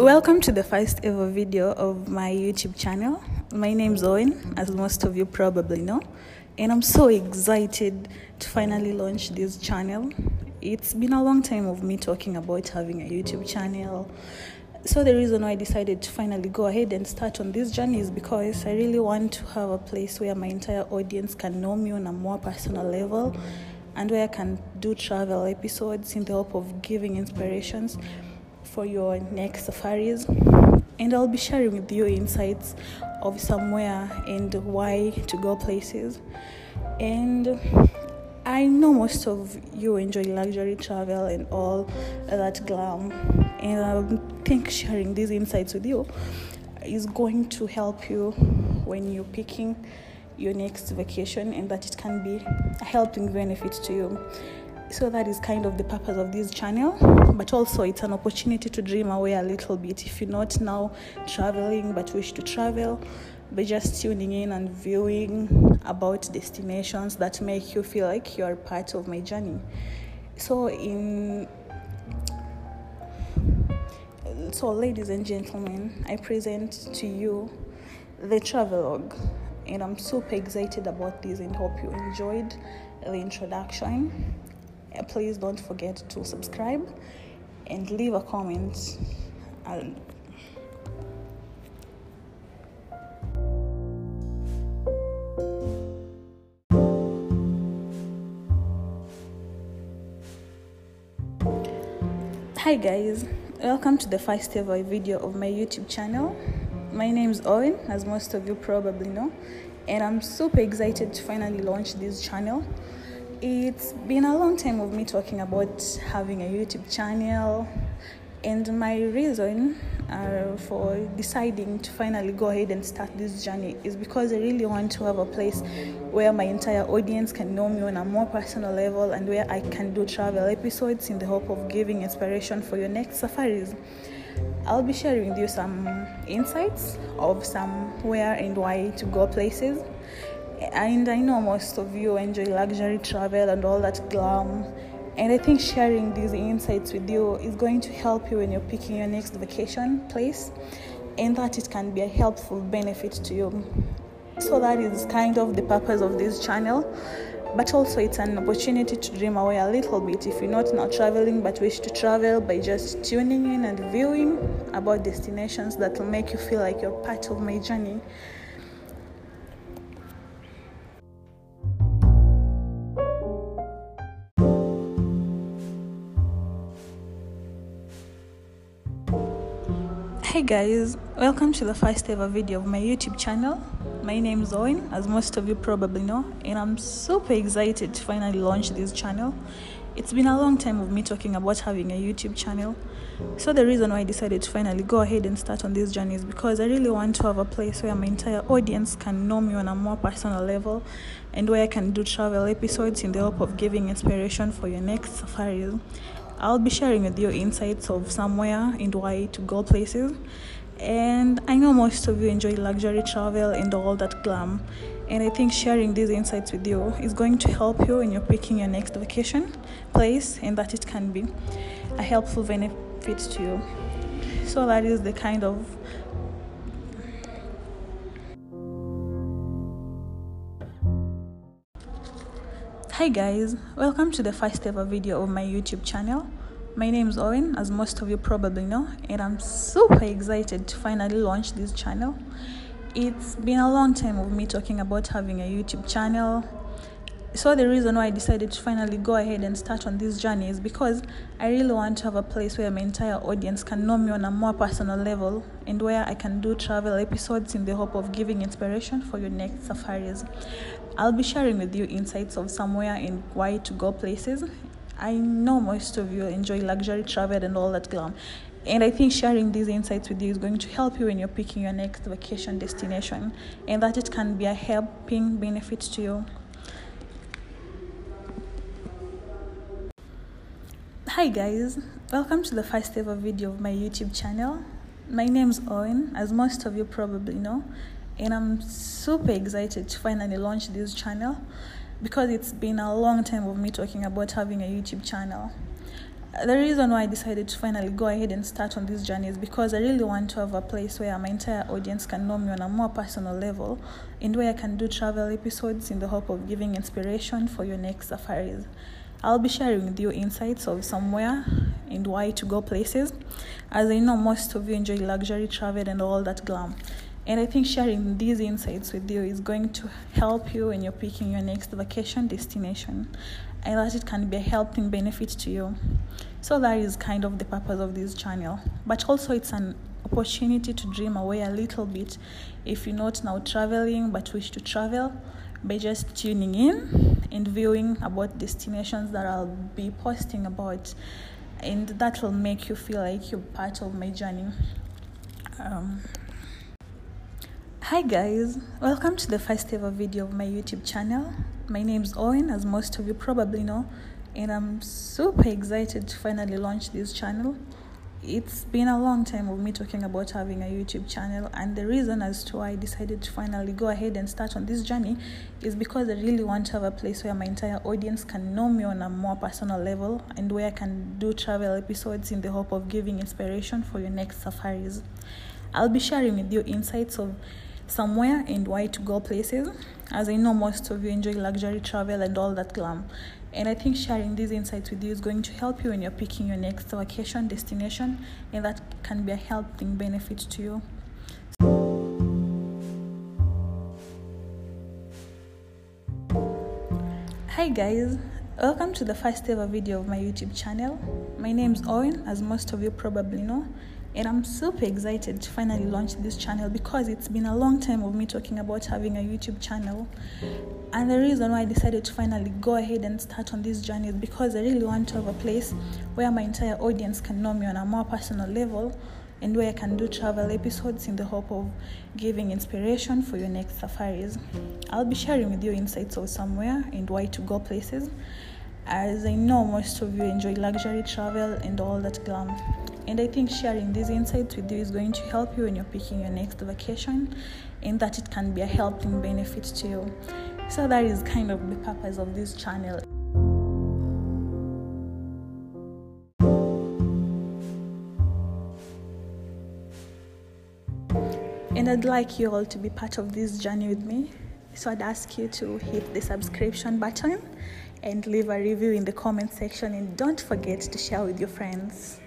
Welcome to the first ever video of my YouTube channel. My name's Owen, as most of you probably know, and I'm so excited to finally launch this channel. It's been a long time of me talking about having a YouTube channel. So the reason why I decided to finally go ahead and start on this journey is because I really want to have a place where my entire audience can know me on a more personal level and where I can do travel episodes in the hope of giving inspirations for your next safaris. And I'll be sharing with you insights of somewhere and why to go places. And I know most of you enjoy luxury travel and all that glam. And I think sharing these insights with you is going to help you when you're picking your next vacation and that it can be a helping benefit to you so that is kind of the purpose of this channel. But also it's an opportunity to dream away a little bit. If you're not now traveling but wish to travel by just tuning in and viewing about destinations that make you feel like you're part of my journey. So in so ladies and gentlemen i present to you the travelogue and i'm super excited about this and hope you enjoyed the introduction please don't forget to subscribe and leave a comment. I'll Hi guys, welcome to the first ever video of my YouTube channel. My name is Owen, as most of you probably know, and I'm super excited to finally launch this channel. It's been a long time of me talking about having a YouTube channel, and my reason uh, for deciding to finally go ahead and start this journey is because I really want to have a place where my entire audience can know me on a more personal level and where I can do travel episodes in the hope of giving inspiration for your next safaris. I'll be sharing with you some insights of some where and why to go places and I know most of you enjoy luxury travel and all that glam. And I think sharing these insights with you is going to help you when you're picking your next vacation place, and that it can be a helpful benefit to you. So, that is kind of the purpose of this channel. But also, it's an opportunity to dream away a little bit if you're not now traveling but wish to travel by just tuning in and viewing about destinations that will make you feel like you're part of my journey. Hey guys, welcome to the first ever video of my YouTube channel. My name is Owen, as most of you probably know, and I'm super excited to finally launch this channel. It's been a long time of me talking about having a YouTube channel. So the reason why I decided to finally go ahead and start on this journey is because I really want to have a place where my entire audience can know me on a more personal level and where I can do travel episodes in the hope of giving inspiration for your next safaris. I'll be sharing with you insights of somewhere and why to go places. And I know most of you enjoy luxury travel and all that glam. And I think sharing these insights with you is going to help you when you're picking your next vacation place and that it can be a helpful benefit to you. So that is the kind of Hi guys, welcome to the first ever video of my YouTube channel. My name is Owen, as most of you probably know, and I'm super excited to finally launch this channel. It's been a long time of me talking about having a YouTube channel. So the reason why I decided to finally go ahead and start on this journey is because I really want to have a place where my entire audience can know me on a more personal level and where I can do travel episodes in the hope of giving inspiration for your next safaris. I'll be sharing with you insights of somewhere and why to go places. I know most of you enjoy luxury travel and all that glam. And I think sharing these insights with you is going to help you when you're picking your next vacation destination and that it can be a helping benefit to you. Hi guys, welcome to the first ever video of my YouTube channel. My name is Owen, as most of you probably know, and I'm super excited to finally launch this channel because it's been a long time of me talking about having a YouTube channel. the reason why I decided to finally go ahead and start on this journey is because I really want to have a place where my entire audience can know me on a more personal level and where I can do travel episodes in the hope of giving inspiration for your next safaris. I'll be sharing with you insights of somewhere and why to go places, as I know most of you enjoy luxury travel and all that glam. And I think sharing these insights with you is going to help you when you're picking your next vacation destination and that it can be a helping benefit to you. So that is kind of the purpose of this channel. But also it's an opportunity to dream away a little bit if you're not now traveling but wish to travel by just tuning in and viewing about destinations that I'll be posting about and that will make you feel like you're part of my journey. Um, Hi guys, welcome to the first ever video of my YouTube channel. My name is Owen, as most of you probably know, and I'm super excited to finally launch this channel. It's been a long time of me talking about having a YouTube channel, and the reason as to why I decided to finally go ahead and start on this journey is because I really want to have a place where my entire audience can know me on a more personal level and where I can do travel episodes in the hope of giving inspiration for your next safaris. I'll be sharing with you insights of somewhere and why to go places, as I know most of you enjoy luxury travel and all that glam. And I think sharing these insights with you is going to help you when you're picking your next vacation destination, and that can be a helping benefit to you. Hi guys, welcome to the first ever video of my YouTube channel. My name is Owen, as most of you probably know, and I'm super excited to finally launch this channel because it's been a long time of me talking about having a YouTube channel. And the reason why I decided to finally go ahead and start on this journey is because I really want to have a place where my entire audience can know me on a more personal level and where I can do travel episodes in the hope of giving inspiration for your next safaris. I'll be sharing with you insights of somewhere and why to go places as I know most of you enjoy luxury travel and all that glam. And I think sharing these insights with you is going to help you when you're picking your next vacation and that it can be a helping benefit to you. So that is kind of the purpose of this channel. And I'd like you all to be part of this journey with me. So I'd ask you to hit the subscription button and leave a review in the comment section and don't forget to share with your friends.